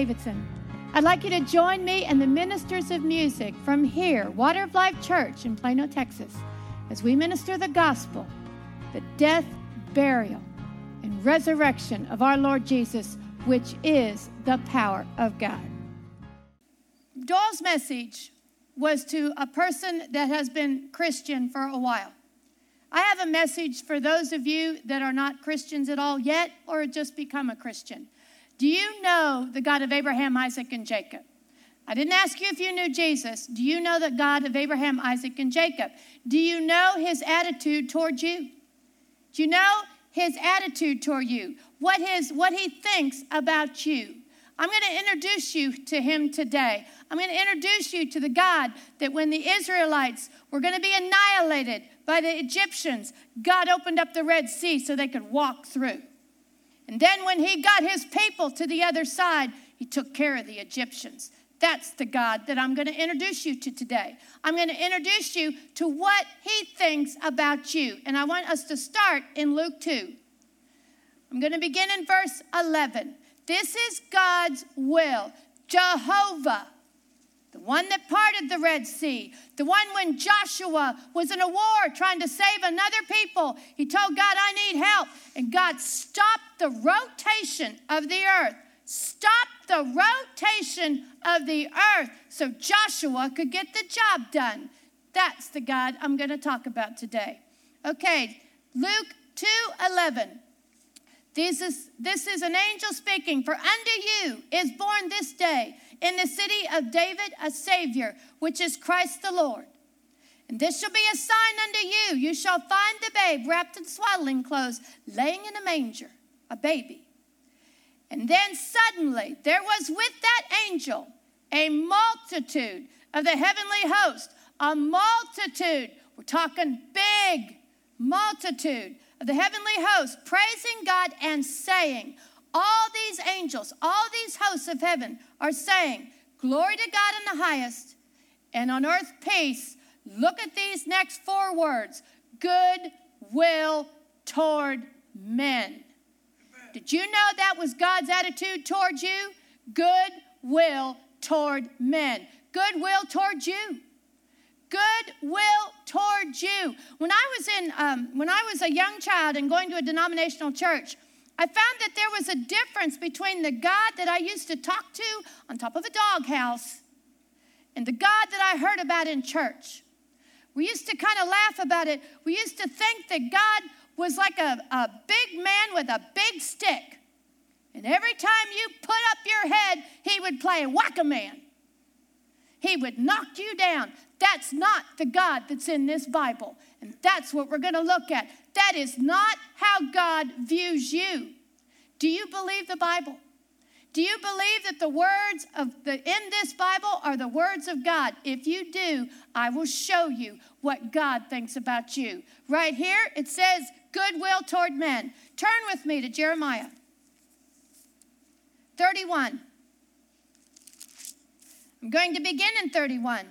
Davidson. I'd like you to join me and the ministers of music from here, Water of Life Church in Plano, Texas, as we minister the gospel, the death, burial, and resurrection of our Lord Jesus, which is the power of God. Doyle's message was to a person that has been Christian for a while. I have a message for those of you that are not Christians at all yet or just become a Christian. Do you know the God of Abraham, Isaac, and Jacob? I didn't ask you if you knew Jesus. Do you know the God of Abraham, Isaac, and Jacob? Do you know his attitude toward you? Do you know his attitude toward you? What his what he thinks about you? I'm going to introduce you to him today. I'm going to introduce you to the God that when the Israelites were going to be annihilated by the Egyptians, God opened up the Red Sea so they could walk through. And then when he got his people to the other side, he took care of the Egyptians. That's the God that I'm going to introduce you to today. I'm going to introduce you to what he thinks about you. And I want us to start in Luke 2. I'm going to begin in verse 11. This is God's will. Jehovah, the one that parted the Red Sea, the one when Joshua was in a war trying to save another people, he told God, I need help. And God stopped the rotation of the earth, stopped the rotation of the earth so Joshua could get the job done. That's the God I'm going to talk about today. Okay, Luke 2 11. This is, this is an angel speaking, for unto you is born this day in the city of David a Savior, which is Christ the Lord. And this shall be a sign unto you. You shall find the babe wrapped in swaddling clothes, laying in a manger, a baby. And then suddenly there was with that angel a multitude of the heavenly host, a multitude. We're talking big multitude of the heavenly host, praising God and saying, all these angels, all these hosts of heaven are saying, Glory to God in the highest, and on earth peace. Look at these next four words good will toward men. Did you know that was God's attitude towards you? Good will toward men. Good will toward you goodwill towards you. When I was in, um, when I was a young child and going to a denominational church, I found that there was a difference between the God that I used to talk to on top of a doghouse and the God that I heard about in church. We used to kind of laugh about it. We used to think that God was like a, a big man with a big stick. And every time you put up your head, he would play whack a man. He would knock you down. That's not the God that's in this Bible. And that's what we're going to look at. That is not how God views you. Do you believe the Bible? Do you believe that the words of the in this Bible are the words of God? If you do, I will show you what God thinks about you. Right here it says goodwill toward men. Turn with me to Jeremiah 31. I'm going to begin in 31.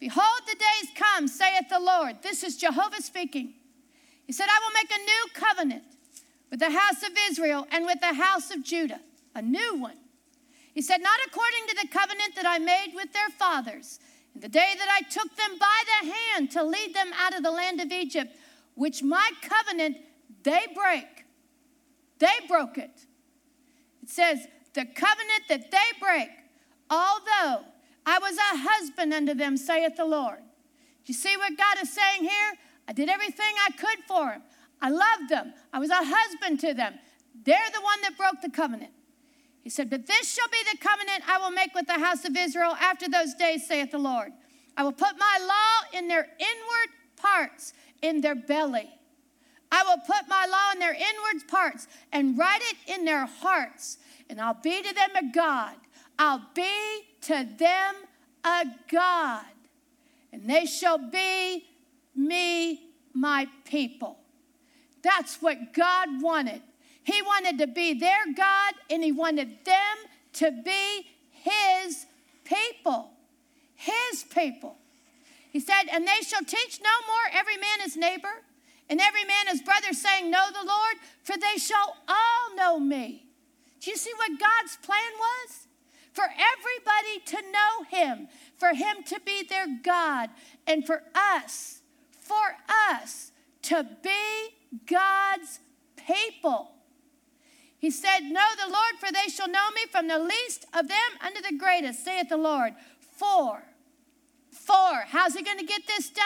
Behold, the days come, saith the Lord. This is Jehovah speaking. He said, I will make a new covenant with the house of Israel and with the house of Judah, a new one. He said, Not according to the covenant that I made with their fathers, in the day that I took them by the hand to lead them out of the land of Egypt, which my covenant they break. They broke it. It says, The covenant that they break, although I was a husband unto them, saith the Lord. Do you see what God is saying here? I did everything I could for them. I loved them. I was a husband to them. They're the one that broke the covenant. He said, But this shall be the covenant I will make with the house of Israel after those days, saith the Lord. I will put my law in their inward parts, in their belly. I will put my law in their inward parts and write it in their hearts, and I'll be to them a God, I'll be to them a God, and they shall be me my people. That's what God wanted. He wanted to be their God, and He wanted them to be His people. His people. He said, And they shall teach no more every man his neighbor, and every man his brother, saying, Know the Lord, for they shall all know me. Do you see what God's plan was? For everybody to know him, for him to be their God, and for us, for us to be God's people. He said, Know the Lord, for they shall know me from the least of them unto the greatest, saith the Lord. For, for, how's he going to get this done?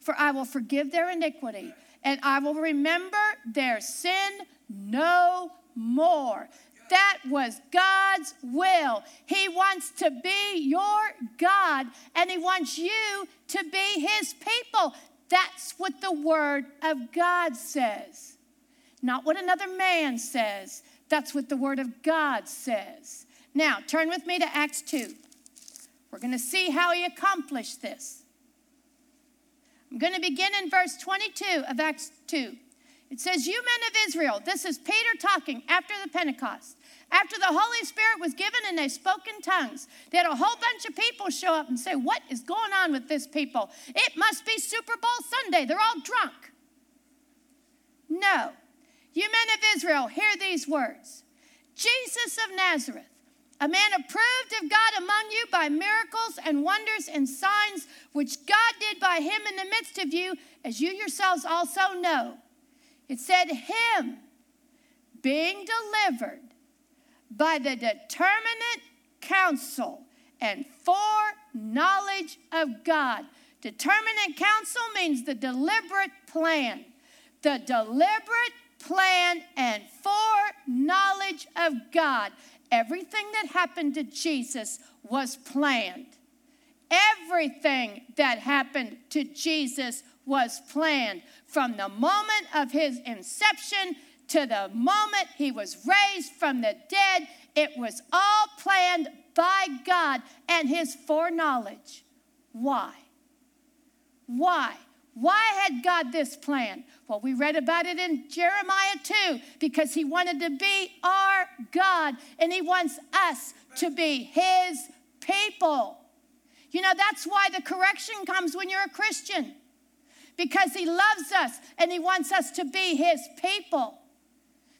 For I will forgive their iniquity, and I will remember their sin no more. That was God's will. He wants to be your God, and He wants you to be His people. That's what the Word of God says, not what another man says. That's what the Word of God says. Now, turn with me to Acts 2. We're going to see how He accomplished this. I'm going to begin in verse 22 of Acts 2. It says, You men of Israel, this is Peter talking after the Pentecost. After the Holy Spirit was given and they spoke in tongues, they had a whole bunch of people show up and say, What is going on with this people? It must be Super Bowl Sunday. They're all drunk. No. You men of Israel, hear these words Jesus of Nazareth, a man approved of God among you by miracles and wonders and signs which God did by him in the midst of you, as you yourselves also know. It said, Him being delivered by the determinate counsel and foreknowledge of God. Determinate counsel means the deliberate plan. The deliberate plan and foreknowledge of God. Everything that happened to Jesus was planned. Everything that happened to Jesus was planned from the moment of his inception to the moment he was raised from the dead. It was all planned by God and his foreknowledge. Why? Why? Why had God this plan? Well, we read about it in Jeremiah 2 because he wanted to be our God and he wants us to be his people. You know, that's why the correction comes when you're a Christian because he loves us and he wants us to be his people.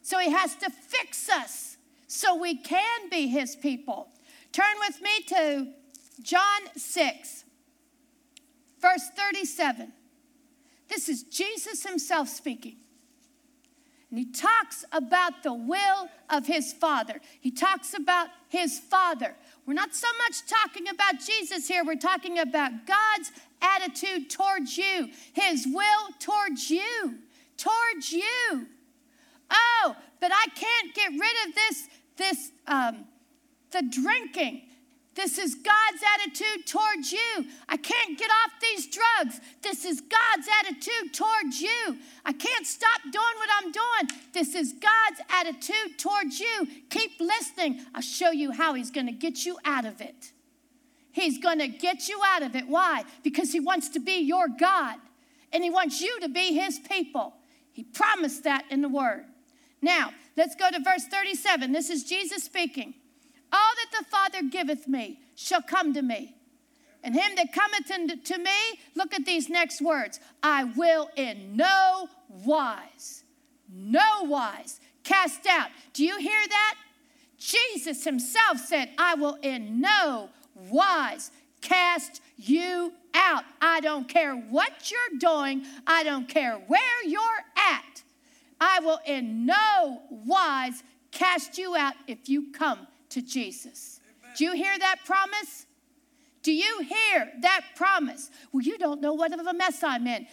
So he has to fix us so we can be his people. Turn with me to John 6, verse 37. This is Jesus himself speaking. And he talks about the will of his Father. He talks about his Father. We're not so much talking about Jesus here, we're talking about God's attitude towards you, his will towards you, towards you. Oh, but I can't get rid of this, this, um, the drinking. This is God's attitude towards you. I can't get off these drugs. This is God's attitude towards you. I can't stop doing what I'm doing. This is God's attitude towards you. Keep listening. I'll show you how He's going to get you out of it. He's going to get you out of it. Why? Because He wants to be your God and He wants you to be His people. He promised that in the Word. Now, let's go to verse 37. This is Jesus speaking. All that the Father giveth me shall come to me. And him that cometh to me, look at these next words I will in no wise, no wise cast out. Do you hear that? Jesus himself said, I will in no wise cast you out. I don't care what you're doing, I don't care where you're at. I will in no wise cast you out if you come to Jesus. Amen. Do you hear that promise? Do you hear that promise? Well, you don't know what of a mess I'm in.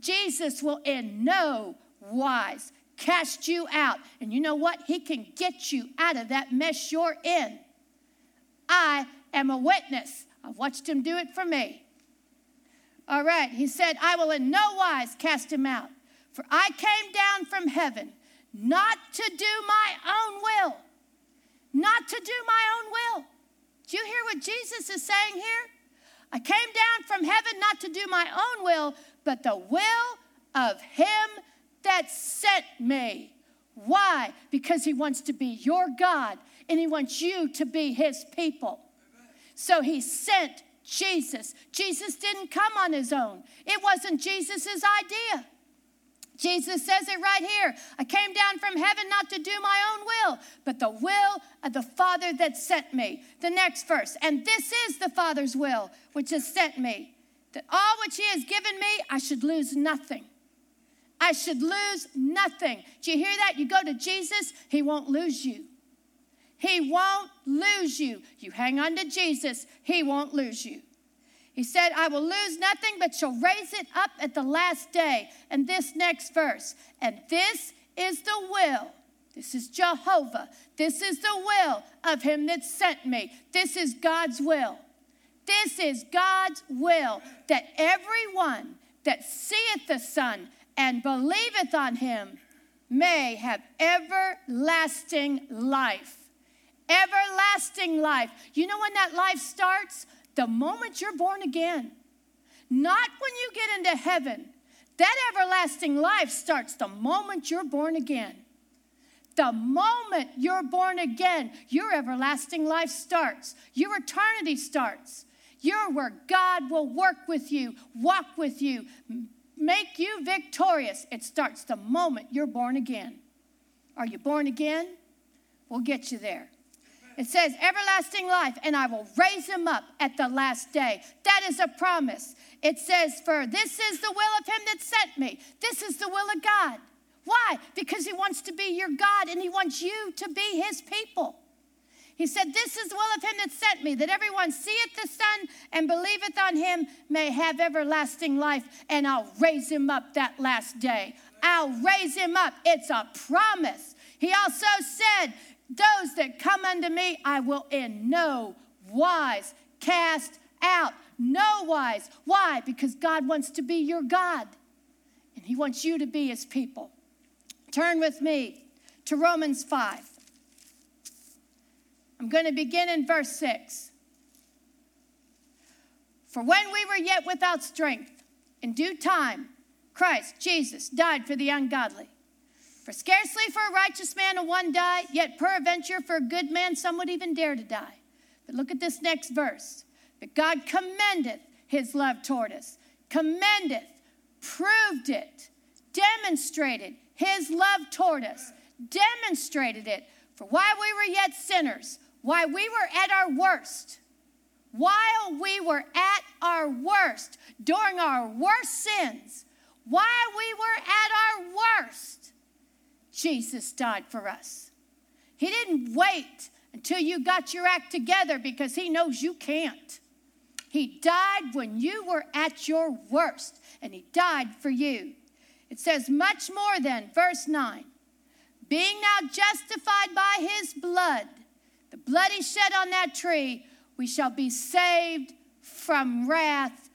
Jesus will in no wise cast you out. And you know what? He can get you out of that mess you're in. I am a witness. I've watched him do it for me. All right, he said, I will in no wise cast him out. For I came down from heaven not to do my own will, not to do my own will. Do you hear what Jesus is saying here? I came down from heaven not to do my own will, but the will of Him that sent me. Why? Because He wants to be your God and He wants you to be His people. So He sent Jesus. Jesus didn't come on His own, it wasn't Jesus' idea. Jesus says it right here. I came down from heaven not to do my own will, but the will of the Father that sent me. The next verse. And this is the Father's will, which has sent me, that all which he has given me, I should lose nothing. I should lose nothing. Do you hear that? You go to Jesus, he won't lose you. He won't lose you. You hang on to Jesus, he won't lose you. He said, I will lose nothing, but shall raise it up at the last day. And this next verse, and this is the will. This is Jehovah. This is the will of him that sent me. This is God's will. This is God's will that everyone that seeth the Son and believeth on him may have everlasting life. Everlasting life. You know when that life starts? the moment you're born again, not when you get into heaven. That everlasting life starts the moment you're born again. The moment you're born again, your everlasting life starts. Your eternity starts. You're where God will work with you, walk with you, make you victorious. It starts the moment you're born again. Are you born again? We'll get you there. It says, everlasting life, and I will raise him up at the last day. That is a promise. It says, for this is the will of him that sent me. This is the will of God. Why? Because he wants to be your God and he wants you to be his people. He said, This is the will of him that sent me, that everyone seeth the Son and believeth on him may have everlasting life, and I'll raise him up that last day. I'll raise him up. It's a promise. He also said, those that come unto me, I will in no wise cast out. No wise. Why? Because God wants to be your God, and He wants you to be His people. Turn with me to Romans 5. I'm going to begin in verse 6. For when we were yet without strength, in due time, Christ, Jesus, died for the ungodly. For scarcely for a righteous man a one die, yet peradventure for a good man some would even dare to die. But look at this next verse. But God commendeth his love toward us, commendeth, proved it, demonstrated his love toward us, demonstrated it. For while we were yet sinners, while we were at our worst, while we were at our worst, during our worst sins, while we were at our worst, Jesus died for us. He didn't wait until you got your act together because he knows you can't. He died when you were at your worst, and he died for you. It says, much more than, verse 9, being now justified by his blood, the blood he shed on that tree, we shall be saved from wrath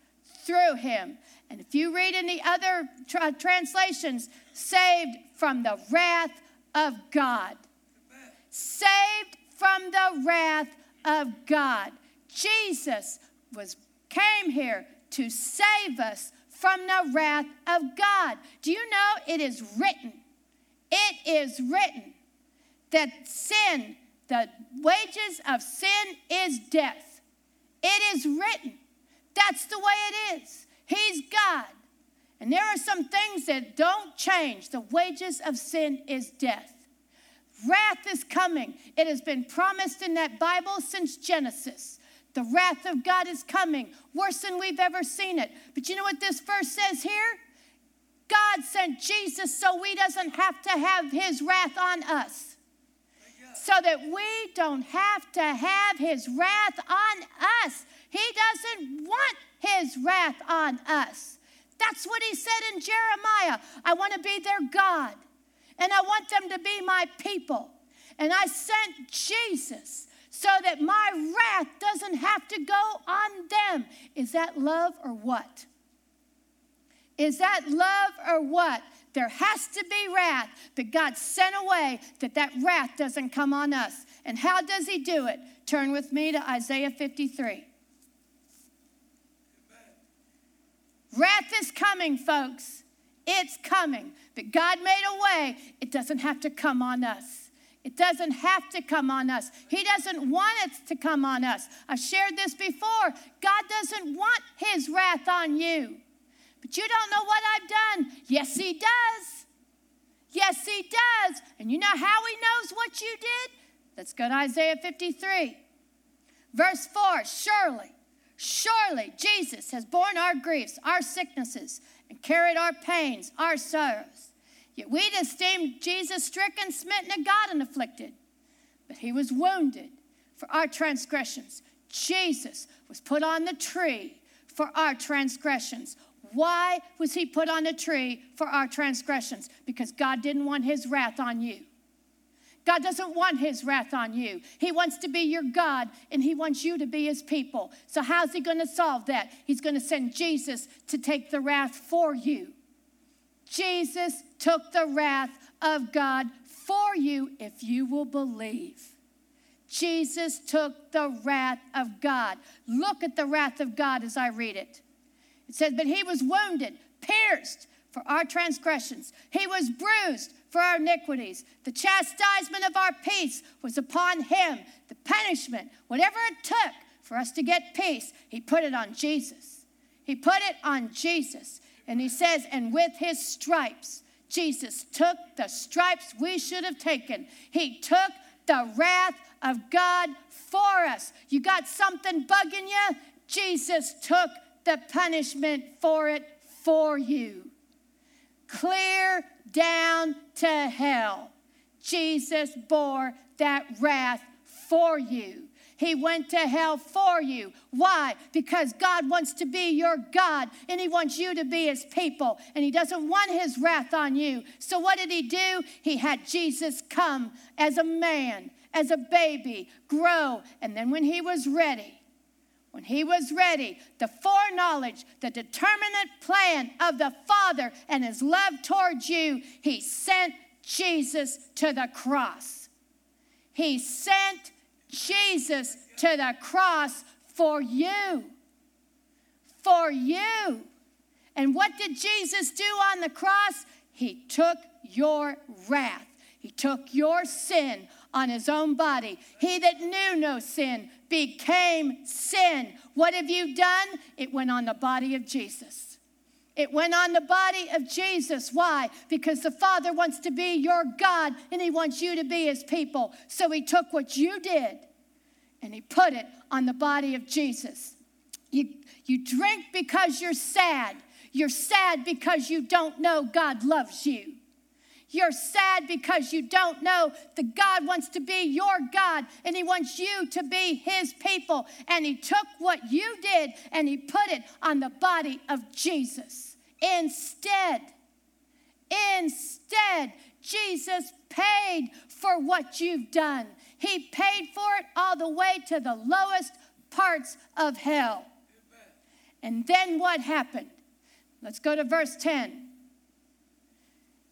through him. And if you read in the other tra- translations, saved from the wrath of God. Saved from the wrath of God. Jesus was came here to save us from the wrath of God. Do you know it is written? It is written that sin, the wages of sin is death. It is written. That's the way it is. He's God. And there are some things that don't change. The wages of sin is death. Wrath is coming. It has been promised in that Bible since Genesis. The wrath of God is coming, worse than we've ever seen it. But you know what this verse says here? God sent Jesus so we doesn't have to have his wrath on us. So that we don't have to have his wrath on us. He doesn't want his wrath on us. That's what he said in Jeremiah. I want to be their God, and I want them to be my people. And I sent Jesus so that my wrath doesn't have to go on them. Is that love or what? Is that love or what? There has to be wrath, but God sent away that that wrath doesn't come on us. And how does he do it? Turn with me to Isaiah 53. Wrath is coming, folks. It's coming. But God made a way. It doesn't have to come on us. It doesn't have to come on us. He doesn't want it to come on us. I've shared this before. God doesn't want His wrath on you. But you don't know what I've done. Yes, He does. Yes, He does. And you know how He knows what you did? Let's go to Isaiah 53, verse 4. Surely, surely Jesus has borne our griefs, our sicknesses, and carried our pains, our sorrows. Yet we esteemed Jesus stricken, smitten of God, and afflicted. But he was wounded for our transgressions. Jesus was put on the tree for our transgressions. Why was he put on the tree for our transgressions? Because God didn't want his wrath on you. God doesn't want his wrath on you. He wants to be your God and he wants you to be his people. So, how's he going to solve that? He's going to send Jesus to take the wrath for you. Jesus took the wrath of God for you if you will believe. Jesus took the wrath of God. Look at the wrath of God as I read it. It says, But he was wounded, pierced for our transgressions, he was bruised for our iniquities. The chastisement of our peace was upon him. The punishment, whatever it took for us to get peace, he put it on Jesus. He put it on Jesus. And he says, And with his stripes, Jesus took the stripes we should have taken. He took the wrath of God for us. You got something bugging you? Jesus took the punishment for it for you. Clear down to hell. Jesus bore that wrath for you. He went to hell for you. Why? Because God wants to be your God and He wants you to be His people and He doesn't want His wrath on you. So, what did He do? He had Jesus come as a man, as a baby, grow, and then when He was ready, when he was ready, the foreknowledge, the determinate plan of the Father and his love towards you, he sent Jesus to the cross. He sent Jesus to the cross for you. For you. And what did Jesus do on the cross? He took your wrath. He took your sin on his own body. He that knew no sin became sin. What have you done? It went on the body of Jesus. It went on the body of Jesus. Why? Because the Father wants to be your God and He wants you to be His people. So He took what you did and He put it on the body of Jesus. You, you drink because you're sad. You're sad because you don't know God loves you. You're sad because you don't know that God wants to be your God and He wants you to be His people. And He took what you did and He put it on the body of Jesus. Instead, instead, Jesus paid for what you've done. He paid for it all the way to the lowest parts of hell. And then what happened? Let's go to verse 10.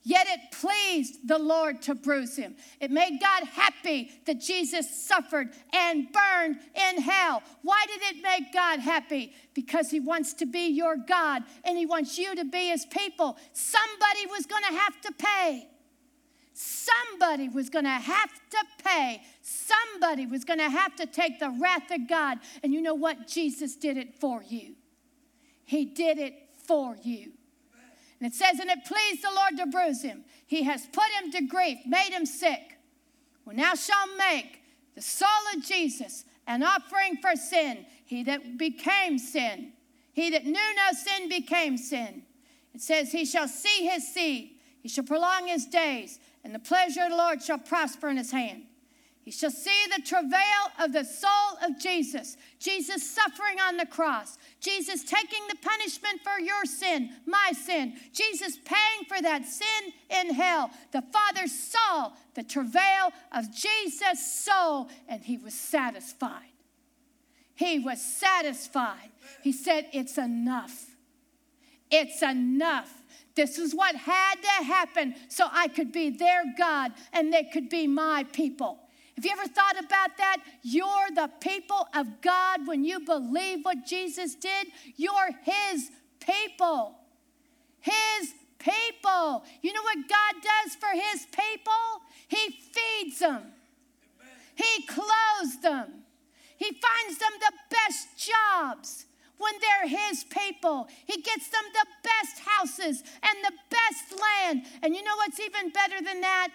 Yet it pleased the Lord to bruise him. It made God happy that Jesus suffered and burned in hell. Why did it make God happy? Because he wants to be your God and he wants you to be his people. Somebody was going to have to pay. Somebody was going to have to pay. Somebody was going to have to take the wrath of God. And you know what? Jesus did it for you. He did it for you. And it says, And it pleased the Lord to bruise him. He has put him to grief, made him sick. Well, now shall make the soul of Jesus an offering for sin. He that became sin, he that knew no sin became sin. It says, He shall see his seed, he shall prolong his days, and the pleasure of the Lord shall prosper in his hand. He shall see the travail of the soul of Jesus. Jesus suffering on the cross. Jesus taking the punishment for your sin, my sin. Jesus paying for that sin in hell. The Father saw the travail of Jesus' soul and he was satisfied. He was satisfied. He said, It's enough. It's enough. This is what had to happen so I could be their God and they could be my people. Have you ever thought about that? You're the people of God when you believe what Jesus did. You're His people. His people. You know what God does for His people? He feeds them, He clothes them, He finds them the best jobs. when they're His people. He gets them the best houses and the best land. And you know what's even better than that?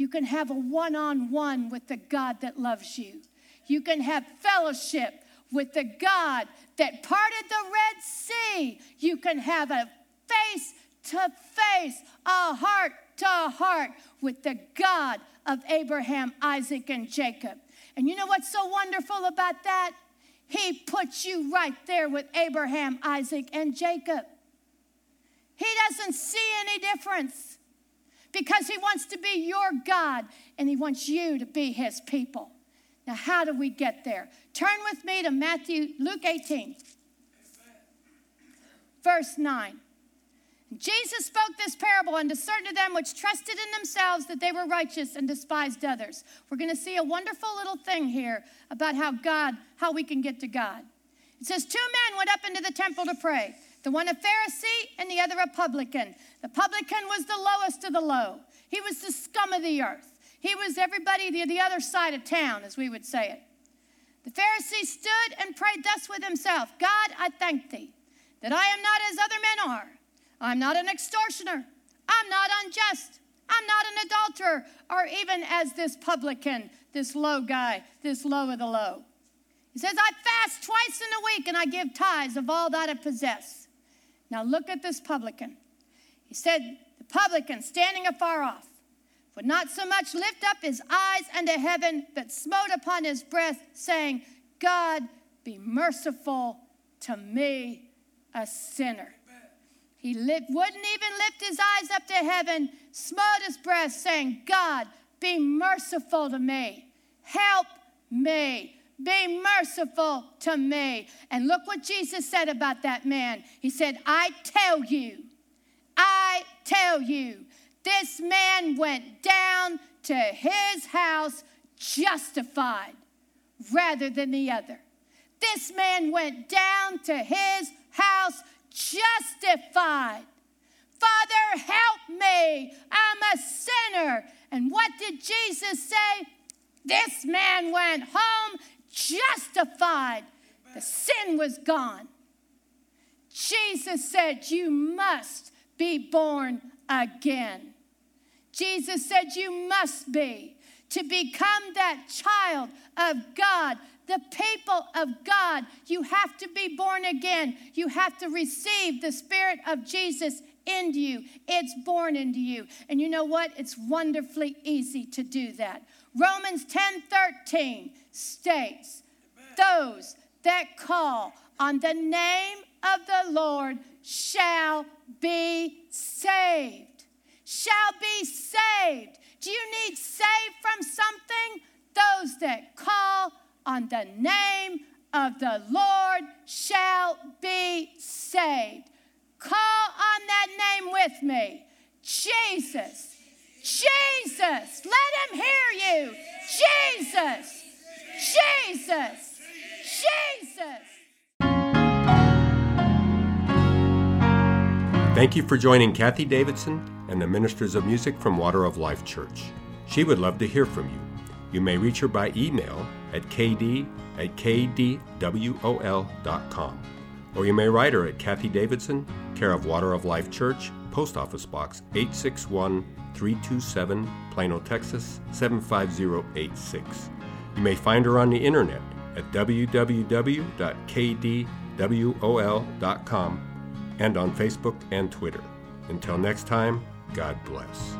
You can have a one on one with the God that loves you. You can have fellowship with the God that parted the Red Sea. You can have a face to face, a heart to heart with the God of Abraham, Isaac, and Jacob. And you know what's so wonderful about that? He puts you right there with Abraham, Isaac, and Jacob. He doesn't see any difference because he wants to be your God and he wants you to be his people. Now, how do we get there? Turn with me to Matthew, Luke 18, verse 9. Jesus spoke this parable unto certain of them which trusted in themselves that they were righteous and despised others. We're going to see a wonderful little thing here about how God, how we can get to God. It says, Two men went up into the temple to pray, the one a Pharisee and the other a publican. The publican was the lowest of the low, he was the scum of the earth. He was everybody the, the other side of town, as we would say it. The Pharisee stood and prayed thus with himself God, I thank thee that I am not as other men are. I'm not an extortioner. I'm not unjust. I'm not an adulterer, or even as this publican, this low guy, this low of the low. He says, I fast twice in a week and I give tithes of all that I possess. Now look at this publican. He said, The publican standing afar off would not so much lift up his eyes unto heaven, but smote upon his breast, saying, God, be merciful to me, a sinner. He wouldn't even lift his eyes up to heaven, smote his breast, saying, God, be merciful to me. Help me. Be merciful to me. And look what Jesus said about that man. He said, I tell you, I tell you, this man went down to his house justified rather than the other. This man went down to his house justified. Father, help me. I'm a sinner. And what did Jesus say? This man went home justified. The sin was gone. Jesus said, You must be born again. Jesus said, You must be to become that child of God the people of God, you have to be born again. You have to receive the Spirit of Jesus into you. It's born into you. And you know what? It's wonderfully easy to do that. Romans 10 13 states, Those that call on the name of the Lord shall be saved. Shall be saved. Do you need saved from something? Those that call on the name of the Lord shall be saved. Call on that name with me Jesus. Jesus. Let him hear you. Jesus. Jesus. Jesus. Thank you for joining Kathie Davidson and the Ministers of Music from Water of Life Church. She would love to hear from you. You may reach her by email at kd at kdwol.com. Or you may write her at Kathie Davidson, care of Water of Life Church, Post Office Box 861 327, Plano, Texas 75086. You may find her on the internet at www.kdwol.com and on Facebook and Twitter. Until next time, God bless.